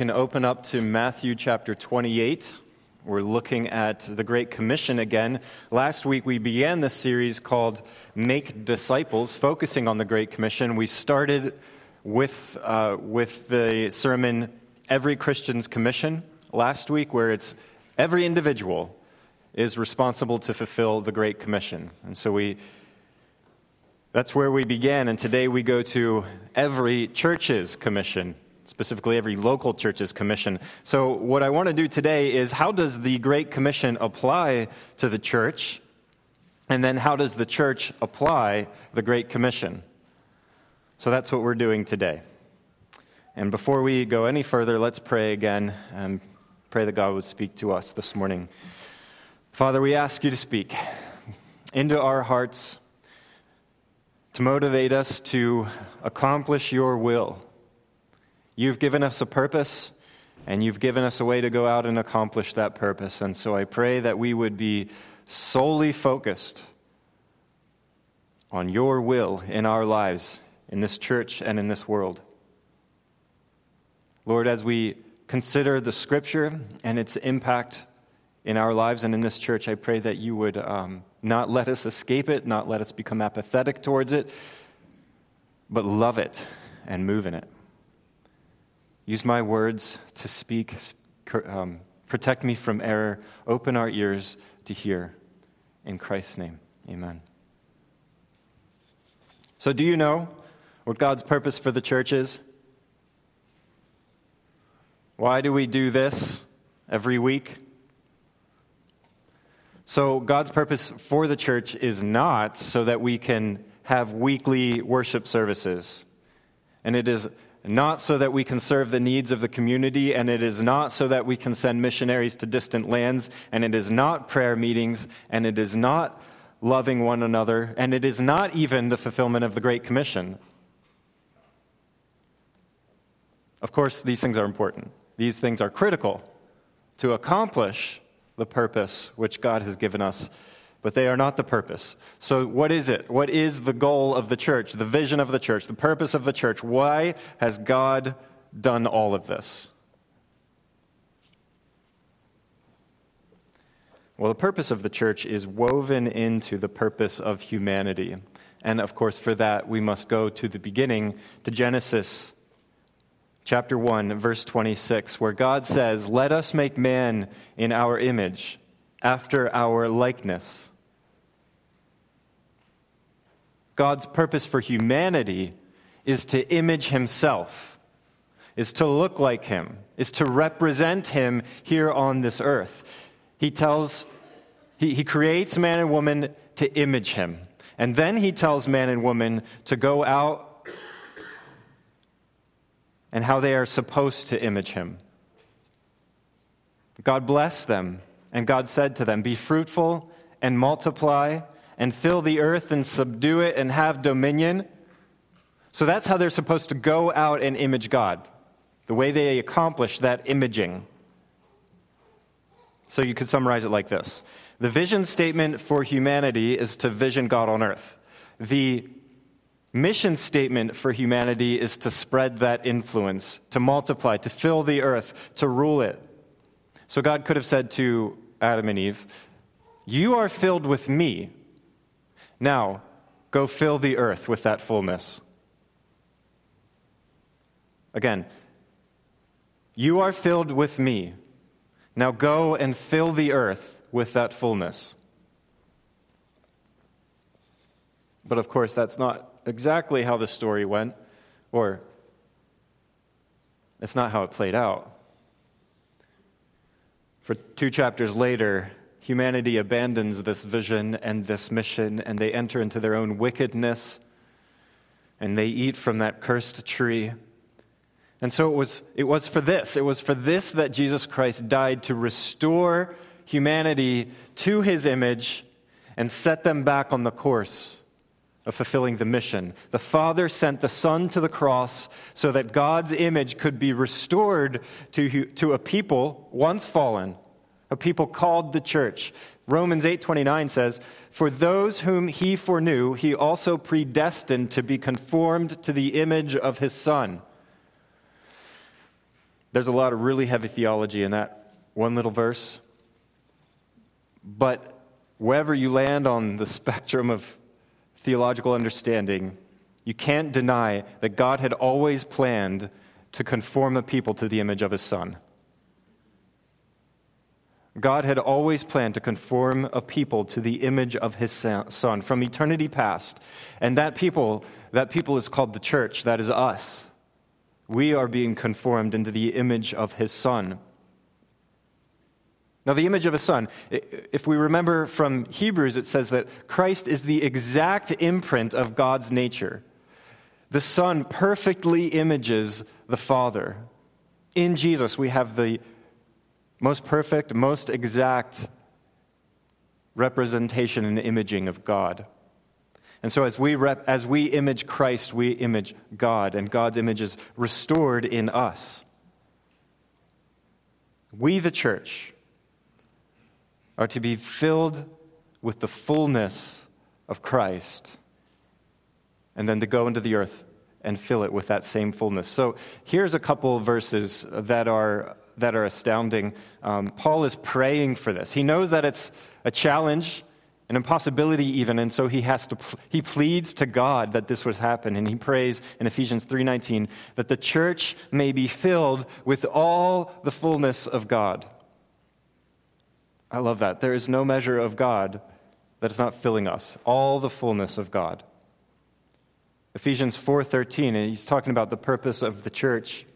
can open up to Matthew chapter 28. We're looking at the Great Commission again. Last week we began this series called Make Disciples, focusing on the Great Commission. We started with, uh, with the sermon Every Christian's Commission last week, where it's every individual is responsible to fulfill the Great Commission. And so we that's where we began, and today we go to every church's commission specifically every local church's commission. So, what I want to do today is how does the Great Commission apply to the church? And then, how does the church apply the Great Commission? So, that's what we're doing today. And before we go any further, let's pray again and pray that God would speak to us this morning. Father, we ask you to speak into our hearts to motivate us to accomplish your will You've given us a purpose, and you've given us a way to go out and accomplish that purpose. And so I pray that we would be solely focused on your will in our lives, in this church and in this world. Lord, as we consider the scripture and its impact in our lives and in this church, I pray that you would um, not let us escape it, not let us become apathetic towards it, but love it and move in it. Use my words to speak. Um, protect me from error. Open our ears to hear. In Christ's name, amen. So, do you know what God's purpose for the church is? Why do we do this every week? So, God's purpose for the church is not so that we can have weekly worship services. And it is not so that we can serve the needs of the community, and it is not so that we can send missionaries to distant lands, and it is not prayer meetings, and it is not loving one another, and it is not even the fulfillment of the Great Commission. Of course, these things are important. These things are critical to accomplish the purpose which God has given us but they are not the purpose. So, what is it? What is the goal of the church, the vision of the church, the purpose of the church? Why has God done all of this? Well, the purpose of the church is woven into the purpose of humanity. And of course, for that, we must go to the beginning, to Genesis chapter 1, verse 26, where God says, Let us make man in our image, after our likeness. God's purpose for humanity is to image himself, is to look like him, is to represent him here on this earth. He tells, he, he creates man and woman to image him. And then he tells man and woman to go out and how they are supposed to image him. God blessed them, and God said to them, Be fruitful and multiply and fill the earth and subdue it and have dominion. So that's how they're supposed to go out and image God, the way they accomplish that imaging. So you could summarize it like this The vision statement for humanity is to vision God on earth. The mission statement for humanity is to spread that influence, to multiply, to fill the earth, to rule it. So God could have said to Adam and Eve, You are filled with me. Now, go fill the earth with that fullness. Again, you are filled with me. Now go and fill the earth with that fullness. But of course, that's not exactly how the story went, or it's not how it played out. For two chapters later, humanity abandons this vision and this mission, and they enter into their own wickedness, and they eat from that cursed tree. And so it was, it was for this. It was for this that Jesus Christ died to restore humanity to his image and set them back on the course of fulfilling the mission. The Father sent the Son to the cross so that God's image could be restored to, to a people once fallen a people called the church. Romans 8:29 says, "For those whom he foreknew, he also predestined to be conformed to the image of his son." There's a lot of really heavy theology in that one little verse. But wherever you land on the spectrum of theological understanding, you can't deny that God had always planned to conform a people to the image of his Son. God had always planned to conform a people to the image of his son from eternity past. And that people, that people is called the church, that is us. We are being conformed into the image of his son. Now, the image of a son, if we remember from Hebrews, it says that Christ is the exact imprint of God's nature. The Son perfectly images the Father. In Jesus, we have the most perfect, most exact representation and imaging of God. And so, as we, rep, as we image Christ, we image God, and God's image is restored in us. We, the church, are to be filled with the fullness of Christ, and then to go into the earth and fill it with that same fullness. So, here's a couple of verses that are that are astounding. Um, Paul is praying for this. He knows that it's a challenge, an impossibility even, and so he has to he pleads to God that this would happen, and he prays in Ephesians 3:19 that the church may be filled with all the fullness of God. I love that. There is no measure of God that is not filling us. All the fullness of God. Ephesians 4:13 and he's talking about the purpose of the church.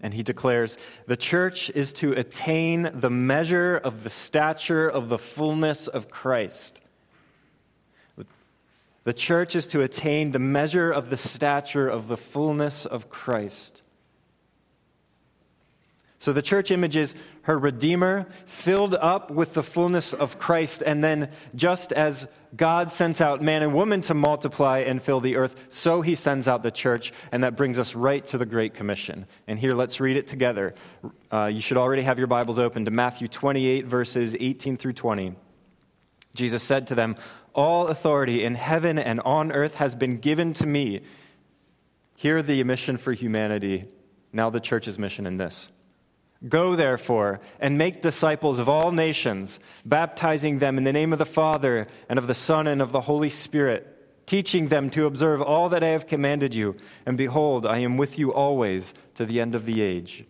And he declares, The church is to attain the measure of the stature of the fullness of Christ. The church is to attain the measure of the stature of the fullness of Christ. So the church images her Redeemer filled up with the fullness of Christ. And then, just as God sends out man and woman to multiply and fill the earth, so he sends out the church. And that brings us right to the Great Commission. And here, let's read it together. Uh, you should already have your Bibles open to Matthew 28, verses 18 through 20. Jesus said to them, All authority in heaven and on earth has been given to me. Hear the mission for humanity. Now, the church's mission in this. Go, therefore, and make disciples of all nations, baptizing them in the name of the Father, and of the Son, and of the Holy Spirit, teaching them to observe all that I have commanded you. And behold, I am with you always to the end of the age.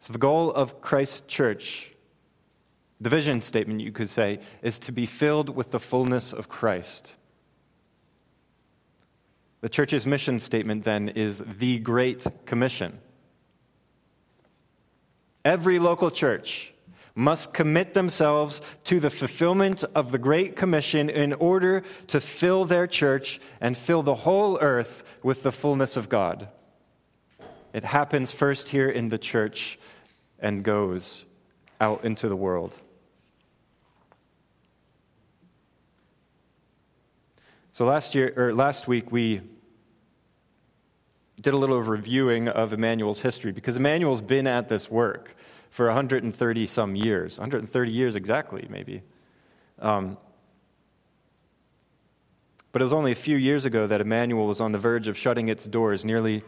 So, the goal of Christ's church, the vision statement, you could say, is to be filled with the fullness of Christ. The church's mission statement then is the Great Commission. Every local church must commit themselves to the fulfillment of the Great Commission in order to fill their church and fill the whole earth with the fullness of God. It happens first here in the church and goes out into the world. So last year or last week we did a little reviewing of Emmanuel's history because Emmanuel's been at this work for 130 some years, 130 years exactly, maybe. Um, but it was only a few years ago that Emmanuel was on the verge of shutting its doors, nearly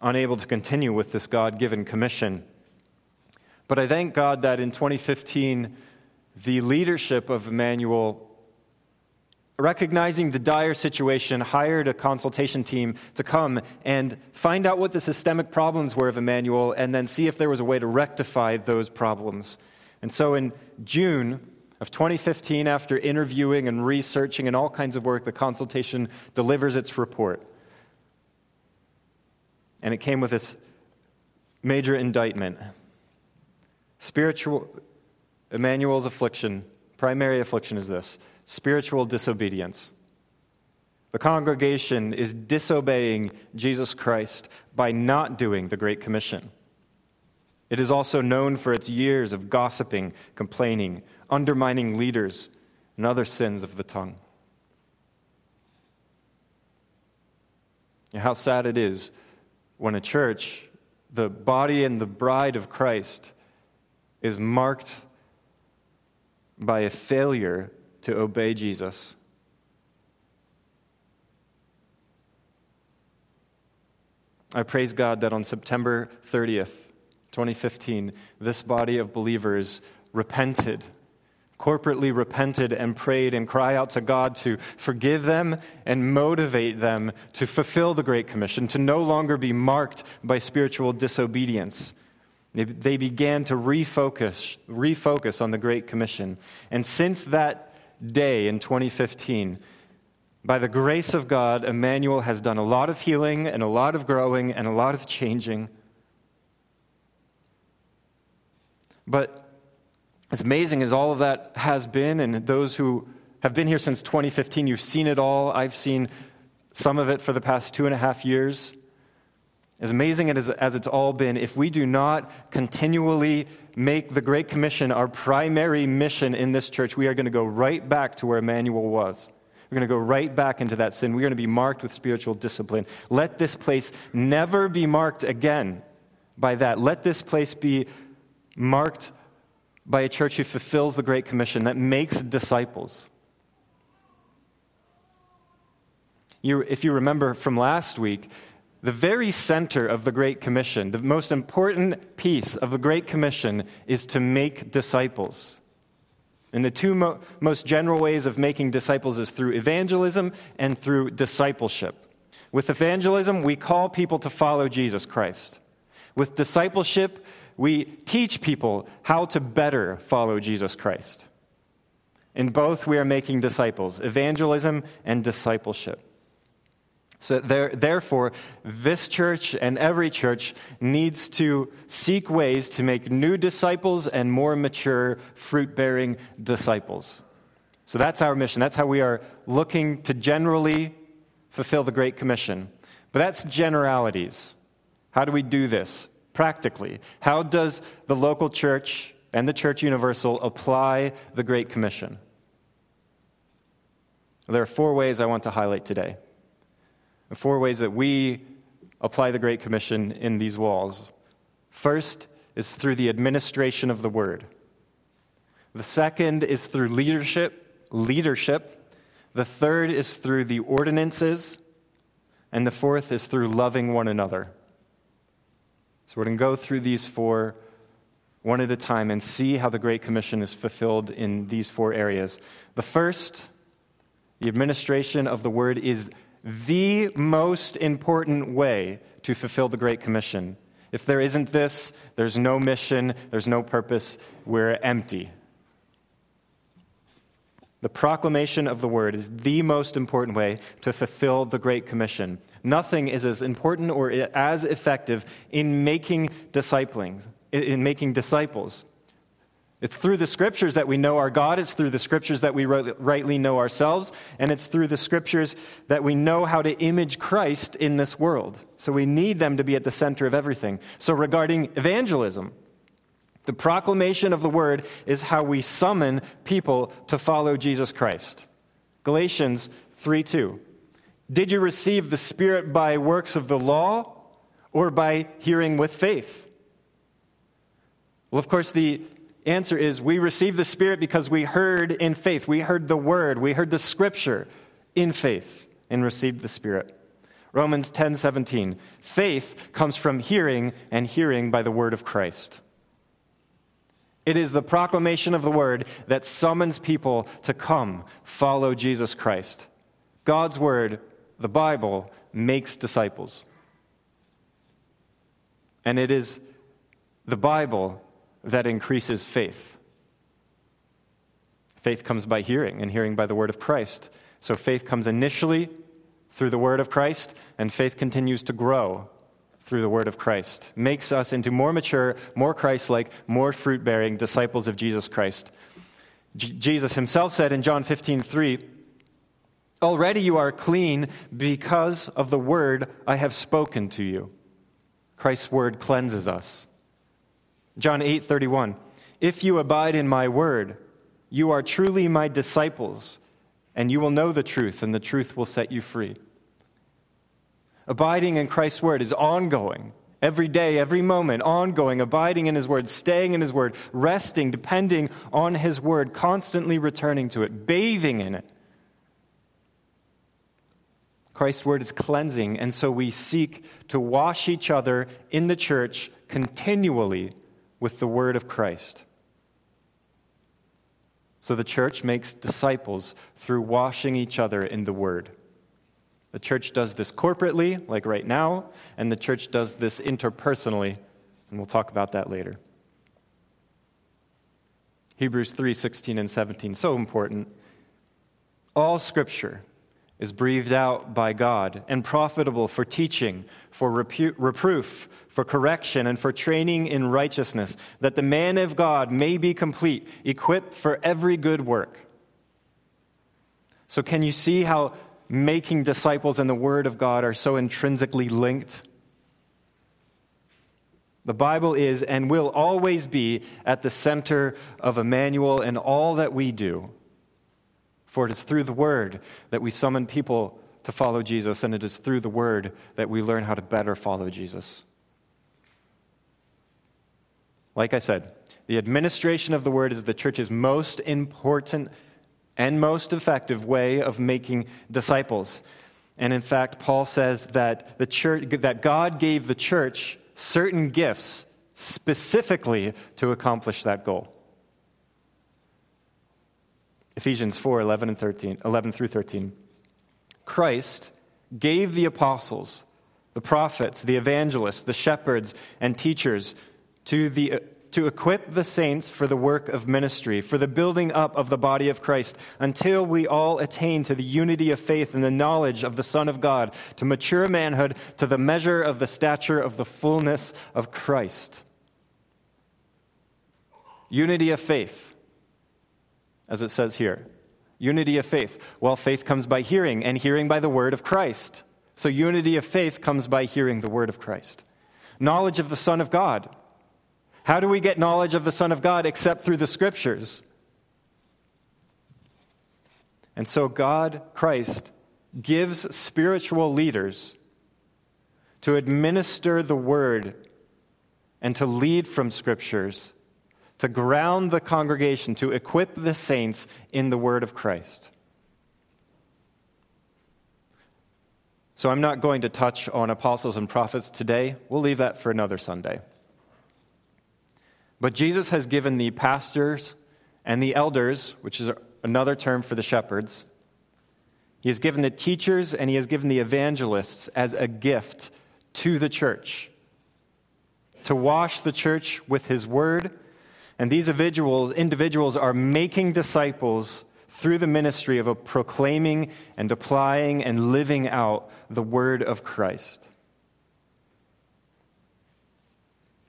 unable to continue with this God given commission. But I thank God that in 2015, the leadership of Emmanuel recognizing the dire situation, hired a consultation team to come and find out what the systemic problems were of Emmanuel and then see if there was a way to rectify those problems. And so in June of 2015, after interviewing and researching and all kinds of work, the consultation delivers its report. And it came with this major indictment. Spiritual, Emmanuel's affliction, primary affliction is this spiritual disobedience. The congregation is disobeying Jesus Christ by not doing the Great Commission. It is also known for its years of gossiping, complaining, undermining leaders, and other sins of the tongue. how sad it is when a church, the body and the bride of Christ, is marked by a failure to obey Jesus. I praise God that on September 30th, 2015, this body of believers repented, corporately repented, and prayed and cried out to God to forgive them and motivate them to fulfill the Great Commission, to no longer be marked by spiritual disobedience. They, they began to refocus, refocus on the Great Commission. And since that day in 2015, by the grace of God, Emmanuel has done a lot of healing and a lot of growing and a lot of changing. But as amazing as all of that has been, and those who have been here since 2015, you've seen it all. I've seen some of it for the past two and a half years. As amazing as, as it's all been, if we do not continually make the Great Commission our primary mission in this church, we are going to go right back to where Emmanuel was. We're going to go right back into that sin. We're going to be marked with spiritual discipline. Let this place never be marked again by that. Let this place be marked by a church who fulfills the Great Commission, that makes disciples. You, if you remember from last week, the very center of the Great Commission, the most important piece of the Great Commission, is to make disciples. And the two mo- most general ways of making disciples is through evangelism and through discipleship. With evangelism, we call people to follow Jesus Christ. With discipleship, we teach people how to better follow Jesus Christ. In both, we are making disciples evangelism and discipleship. So, there, therefore, this church and every church needs to seek ways to make new disciples and more mature, fruit bearing disciples. So, that's our mission. That's how we are looking to generally fulfill the Great Commission. But that's generalities. How do we do this practically? How does the local church and the Church Universal apply the Great Commission? There are four ways I want to highlight today the four ways that we apply the Great Commission in these walls. First is through the administration of the word. The second is through leadership, leadership. The third is through the ordinances, and the fourth is through loving one another. So we're going to go through these four one at a time and see how the Great Commission is fulfilled in these four areas. The first, the administration of the word, is the most important way to fulfill the Great Commission. If there isn't this, there's no mission, there's no purpose, we're empty. The proclamation of the word is the most important way to fulfill the Great Commission. Nothing is as important or as effective in making in making disciples. It's through the scriptures that we know our God. It's through the scriptures that we rightly know ourselves. And it's through the scriptures that we know how to image Christ in this world. So we need them to be at the center of everything. So, regarding evangelism, the proclamation of the word is how we summon people to follow Jesus Christ. Galatians 3 2. Did you receive the Spirit by works of the law or by hearing with faith? Well, of course, the answer is we receive the Spirit because we heard in faith. We heard the Word, we heard the Scripture in faith and received the Spirit. Romans 10 17. Faith comes from hearing, and hearing by the Word of Christ. It is the proclamation of the Word that summons people to come follow Jesus Christ. God's Word, the Bible, makes disciples. And it is the Bible that increases faith. Faith comes by hearing, and hearing by the word of Christ. So faith comes initially through the word of Christ, and faith continues to grow through the word of Christ. Makes us into more mature, more Christ like, more fruit bearing disciples of Jesus Christ. J- Jesus himself said in John 15, 3, Already you are clean because of the word I have spoken to you. Christ's word cleanses us. John 8 31. If you abide in my word, you are truly my disciples, and you will know the truth, and the truth will set you free. Abiding in Christ's word is ongoing. Every day, every moment, ongoing, abiding in His Word, staying in His Word, resting, depending on His Word, constantly returning to it, bathing in it. Christ's word is cleansing, and so we seek to wash each other in the church continually with the word of Christ. So the church makes disciples through washing each other in the word. The church does this corporately, like right now, and the church does this interpersonally, and we'll talk about that later. Hebrews 3 16 and 17, so important. All scripture is breathed out by God and profitable for teaching, for repu- reproof, for correction, and for training in righteousness, that the man of God may be complete, equipped for every good work. So, can you see how making disciples and the Word of God are so intrinsically linked? The Bible is and will always be at the center of Emmanuel and all that we do. For it is through the Word that we summon people to follow Jesus, and it is through the Word that we learn how to better follow Jesus. Like I said, the administration of the Word is the church's most important and most effective way of making disciples. And in fact, Paul says that, the church, that God gave the church certain gifts specifically to accomplish that goal. Ephesians 4 11, and 13, 11 through 13. Christ gave the apostles, the prophets, the evangelists, the shepherds, and teachers to, the, to equip the saints for the work of ministry, for the building up of the body of Christ, until we all attain to the unity of faith and the knowledge of the Son of God, to mature manhood, to the measure of the stature of the fullness of Christ. Unity of faith as it says here. Unity of faith. Well, faith comes by hearing, and hearing by the word of Christ. So, unity of faith comes by hearing the word of Christ. Knowledge of the Son of God. How do we get knowledge of the Son of God except through the Scriptures? And so, God, Christ, gives spiritual leaders to administer the word and to lead from Scriptures to ground the congregation, to equip the saints in the word of Christ. So I'm not going to touch on apostles and prophets today. We'll leave that for another Sunday. But Jesus has given the pastors and the elders, which is another term for the shepherds, he has given the teachers and he has given the evangelists as a gift to the church to wash the church with his word and these individuals, individuals are making disciples through the ministry of proclaiming and applying and living out the word of Christ.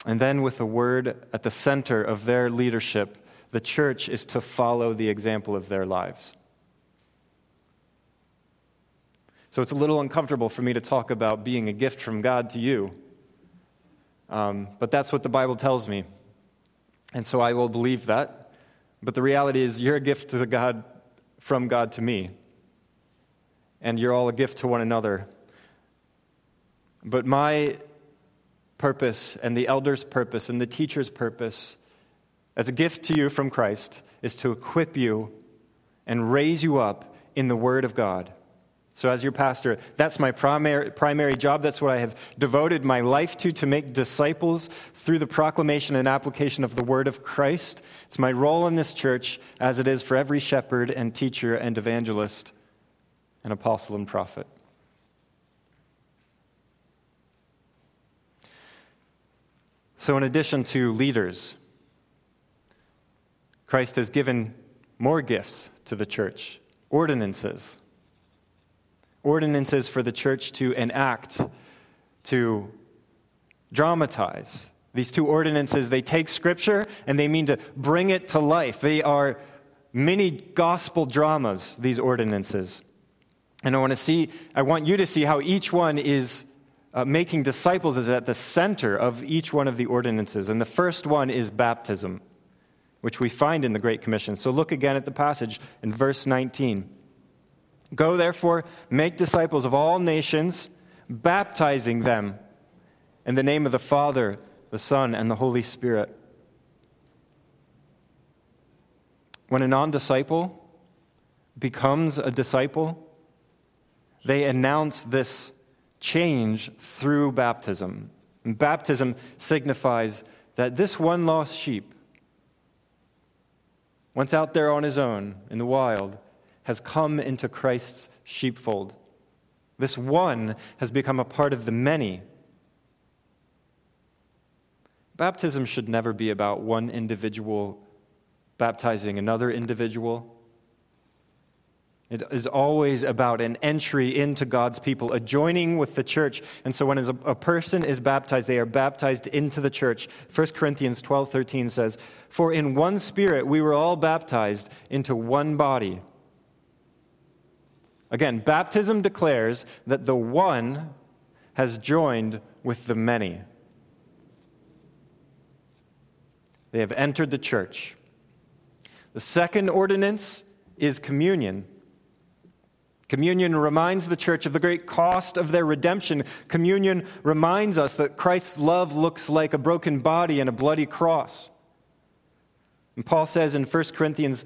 And then, with the word at the center of their leadership, the church is to follow the example of their lives. So it's a little uncomfortable for me to talk about being a gift from God to you. Um, but that's what the Bible tells me. And so I will believe that. But the reality is, you're a gift to God from God to me. And you're all a gift to one another. But my purpose, and the elder's purpose, and the teacher's purpose, as a gift to you from Christ, is to equip you and raise you up in the Word of God. So, as your pastor, that's my primary, primary job. That's what I have devoted my life to, to make disciples through the proclamation and application of the word of Christ. It's my role in this church, as it is for every shepherd and teacher and evangelist and apostle and prophet. So, in addition to leaders, Christ has given more gifts to the church ordinances ordinances for the church to enact, to dramatize. These two ordinances, they take scripture and they mean to bring it to life. They are mini gospel dramas, these ordinances. And I want to see, I want you to see how each one is uh, making disciples is at the center of each one of the ordinances. And the first one is baptism, which we find in the Great Commission. So look again at the passage in verse 19. Go, therefore, make disciples of all nations, baptizing them in the name of the Father, the Son, and the Holy Spirit. When a non disciple becomes a disciple, they announce this change through baptism. And baptism signifies that this one lost sheep, once out there on his own in the wild, has come into Christ's sheepfold. This one has become a part of the many. Baptism should never be about one individual baptizing another individual. It is always about an entry into God's people, a joining with the church. And so when a person is baptized, they are baptized into the church. 1 Corinthians 12 13 says, For in one spirit we were all baptized into one body. Again, baptism declares that the one has joined with the many. They have entered the church. The second ordinance is communion. Communion reminds the church of the great cost of their redemption. Communion reminds us that Christ's love looks like a broken body and a bloody cross. And Paul says in 1 Corinthians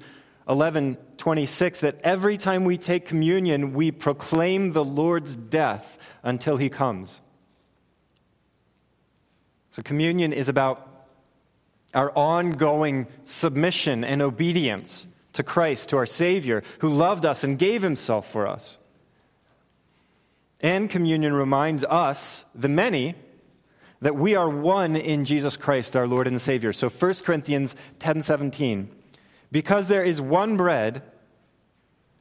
11 26 that every time we take communion, we proclaim the Lord's death until he comes. So, communion is about our ongoing submission and obedience to Christ, to our Savior, who loved us and gave himself for us. And communion reminds us, the many, that we are one in Jesus Christ, our Lord and Savior. So 1 Corinthians 10 17. Because there is one bread,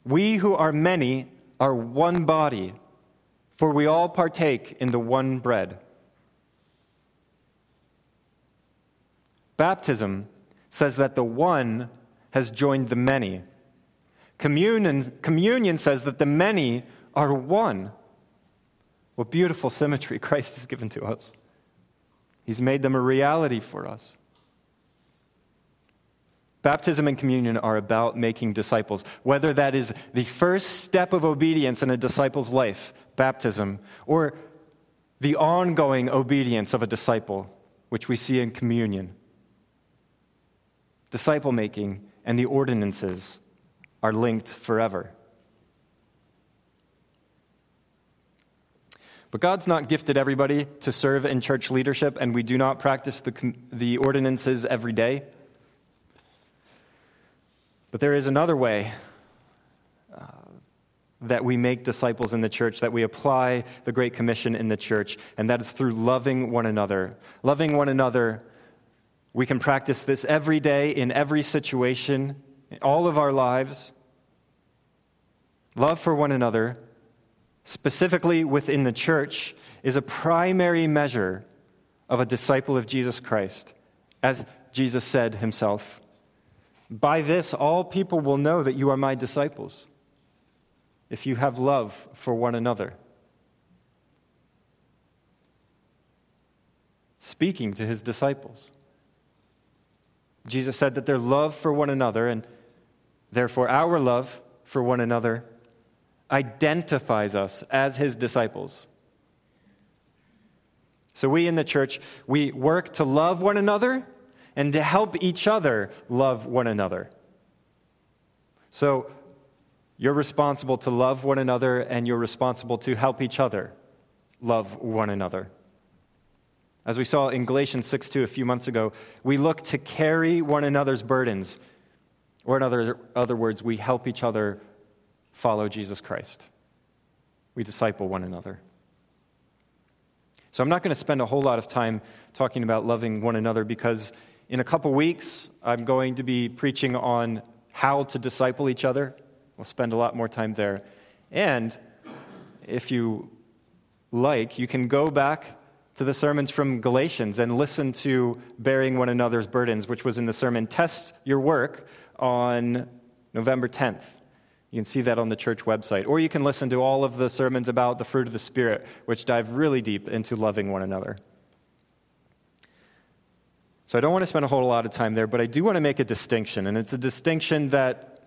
we who are many are one body, for we all partake in the one bread. Baptism says that the one has joined the many. Communion, communion says that the many are one. What beautiful symmetry Christ has given to us. He's made them a reality for us. Baptism and communion are about making disciples, whether that is the first step of obedience in a disciple's life, baptism, or the ongoing obedience of a disciple, which we see in communion. Disciple making and the ordinances are linked forever. But God's not gifted everybody to serve in church leadership, and we do not practice the, the ordinances every day. But there is another way uh, that we make disciples in the church, that we apply the Great Commission in the church, and that is through loving one another. Loving one another we can practice this every day in every situation, in all of our lives. Love for one another, specifically within the church, is a primary measure of a disciple of Jesus Christ. As Jesus said himself, By this all people will know that you are my disciples, if you have love for one another. Speaking to his disciples. Jesus said that their love for one another, and therefore our love for one another, identifies us as his disciples. So we in the church, we work to love one another and to help each other love one another. So you're responsible to love one another and you're responsible to help each other love one another. As we saw in Galatians 6 2 a few months ago, we look to carry one another's burdens. Or, in other, other words, we help each other follow Jesus Christ. We disciple one another. So, I'm not going to spend a whole lot of time talking about loving one another because in a couple weeks, I'm going to be preaching on how to disciple each other. We'll spend a lot more time there. And if you like, you can go back to the sermons from Galatians and listen to Bearing One Another's Burdens, which was in the sermon Test Your Work on November 10th. You can see that on the church website. Or you can listen to all of the sermons about the fruit of the Spirit, which dive really deep into loving one another. So I don't want to spend a whole lot of time there, but I do want to make a distinction, and it's a distinction that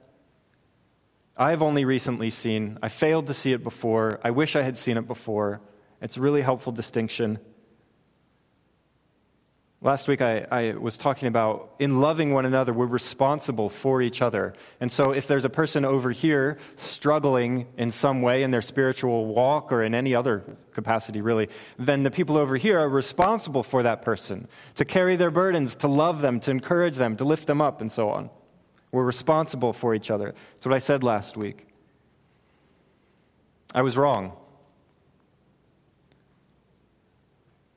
I've only recently seen. I failed to see it before. I wish I had seen it before. It's a really helpful distinction. Last week, I, I, was talking about in loving one another, we're responsible for each other. And so, if there's a person over here struggling in some way in their spiritual walk or in any other capacity, really, then the people over here are responsible for that person to carry their burdens, to love them, to encourage them, to lift them up, and so on. We're responsible for each other. That's what I said last week. I was wrong.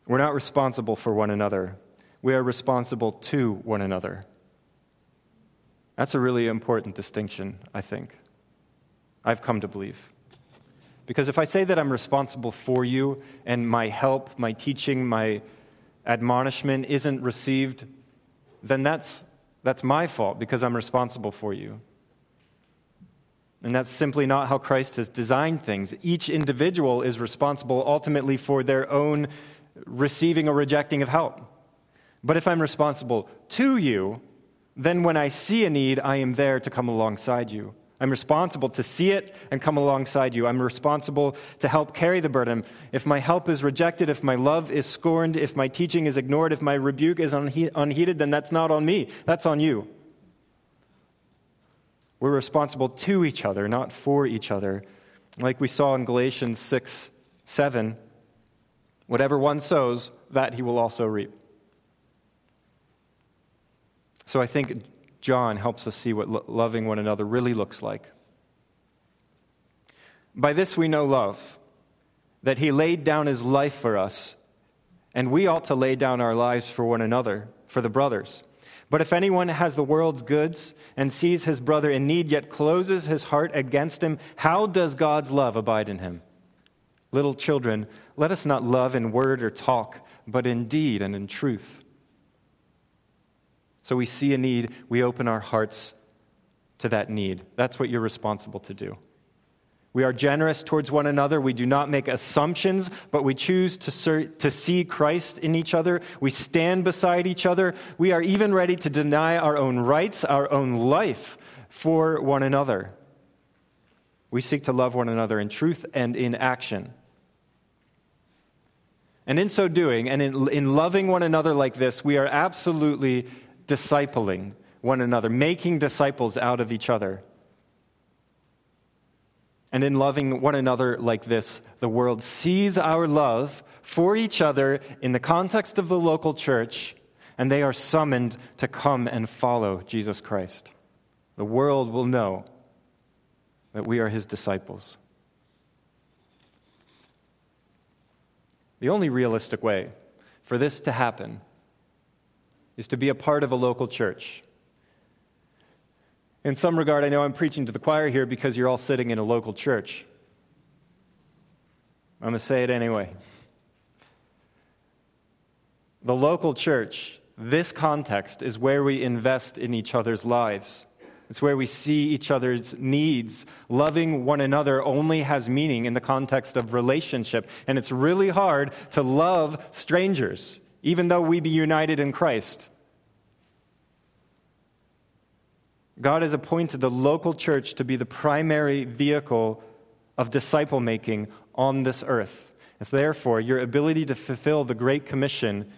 We're not responsible for one another we are responsible to one another. That's a really important distinction, I think. I've come to believe. Because if I say that I'm responsible for you and my help, my teaching, my admonishment isn't received, then that's, that's my fault because I'm responsible for you. And that's simply not how Christ has designed things. Each individual is responsible ultimately for their own receiving or rejecting of help. But if I'm responsible to you, then when I see a need, I am there to come alongside you. I'm responsible to see it and come alongside you. I'm responsible to help carry the burden. If my help is rejected, if my love is scorned, if my teaching is ignored, if my rebuke is unhe- unheeded, then that's not on me. That's on you. We're responsible to each other, not for each other. Like we saw in Galatians 6 7, whatever one sows, that he will also reap. So I think John helps us see what lo- loving one another really looks like. By this we know love, that he laid down his life for us, and we ought to lay down our lives for one another, for the brothers. But if anyone has the world's goods and sees his brother in need, yet closes his heart against him, how does God's love abide in him? Little children, let us not love in word or talk, but in deed and in truth. So we see a need, we open our hearts to that need. That's what you're responsible to do. We are generous towards one another. We do not make assumptions, but we choose to, ser- to see Christ in each other. We stand beside each other. We are even ready to deny our own rights, our own life for one another. We seek to love one another in truth and in action. And in so doing, and in, in loving one another like this, we are absolutely discipling one another, making disciples out of each other. And in loving one another like this, the world sees our love for each other in the context of the local church, and they are summoned to come and follow Jesus Christ. The world will know that we are his disciples. The only realistic way for this to happen is to be a part of a local church. In some regard, I know I'm preaching to the choir here because you're all sitting in a local church. I'm going to say it anyway. The local church, this context, is where we invest in each other's lives. It's where we see each other's needs. Loving one another only has meaning in the context of relationship. And it's really hard to love strangers even though we be united in Christ. God has appointed the local church to be the primary vehicle of disciple making on this earth. And therefore, your ability to fulfill the Great Commission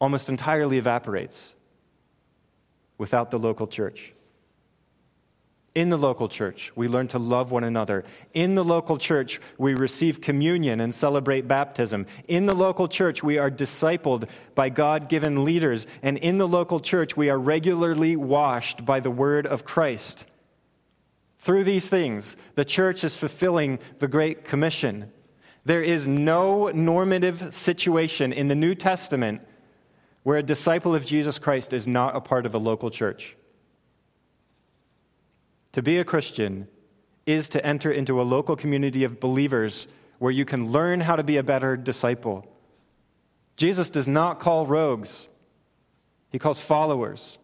almost entirely evaporates without the local church. In the local church, we learn to love one another. In the local church, we receive communion and celebrate baptism. In the local church, we are discipled by God given leaders. And in the local church, we are regularly washed by the word of Christ. Through these things, the church is fulfilling the Great Commission. There is no normative situation in the New Testament where a disciple of Jesus Christ is not a part of a local church. To be a Christian is to enter into a local community of believers where you can learn how to be a better disciple. Jesus does not call rogues, he calls followers.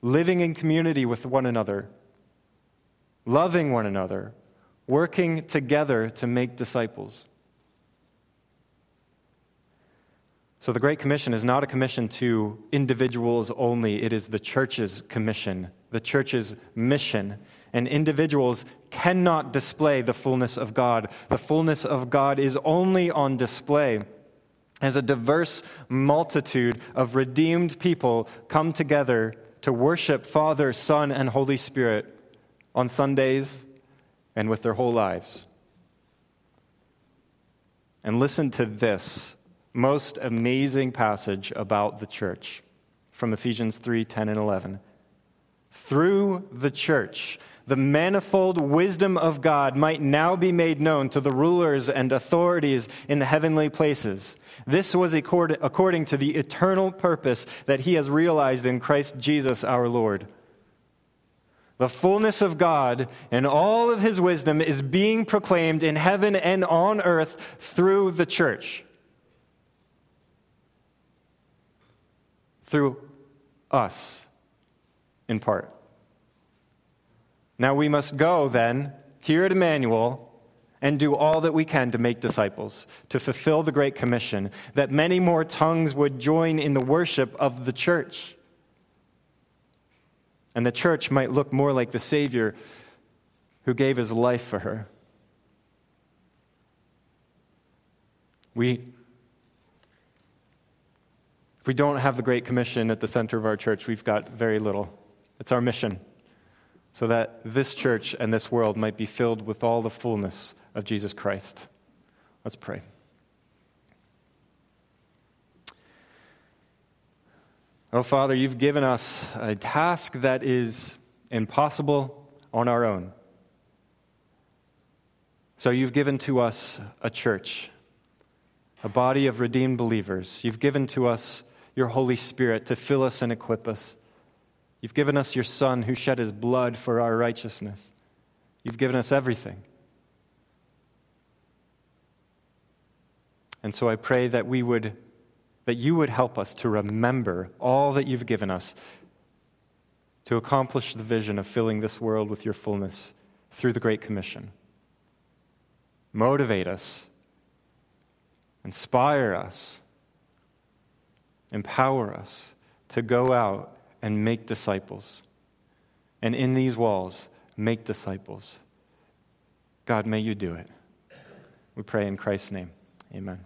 Living in community with one another, loving one another, working together to make disciples. So, the Great Commission is not a commission to individuals only, it is the church's commission, the church's mission. And individuals cannot display the fullness of God. The fullness of God is only on display as a diverse multitude of redeemed people come together to worship Father, Son, and Holy Spirit on Sundays and with their whole lives. And listen to this most amazing passage about the church from Ephesians 3 10 and 11. Through the church, the manifold wisdom of God might now be made known to the rulers and authorities in the heavenly places. This was according to the eternal purpose that He has realized in Christ Jesus our Lord. The fullness of God and all of His wisdom is being proclaimed in heaven and on earth through the church. Through us, in part. Now we must go then, here at Emmanuel, and do all that we can to make disciples, to fulfill the Great Commission, that many more tongues would join in the worship of the church. And the church might look more like the Savior who gave his life for her. We, we don't have the Great Commission at the center of our church, we've got very little. It's our mission so that this church and this world might be filled with all the fullness of Jesus Christ. Let's pray. Oh, Father, you've given us a task that is impossible on our own. So you've given to us a church, a body of redeemed believers. You've given to us your Holy Spirit to fill us and equip us. You've given us your Son who shed his blood for our righteousness. You've given us everything. And so I pray that we would that you would help us to remember all that you've given us to accomplish the vision of filling this world with your fullness through the Great Commission. Motivate us, inspire us, empower us to go out and make disciples. And in these walls, make disciples. God, may you do it. We pray in Christ's name. Amen.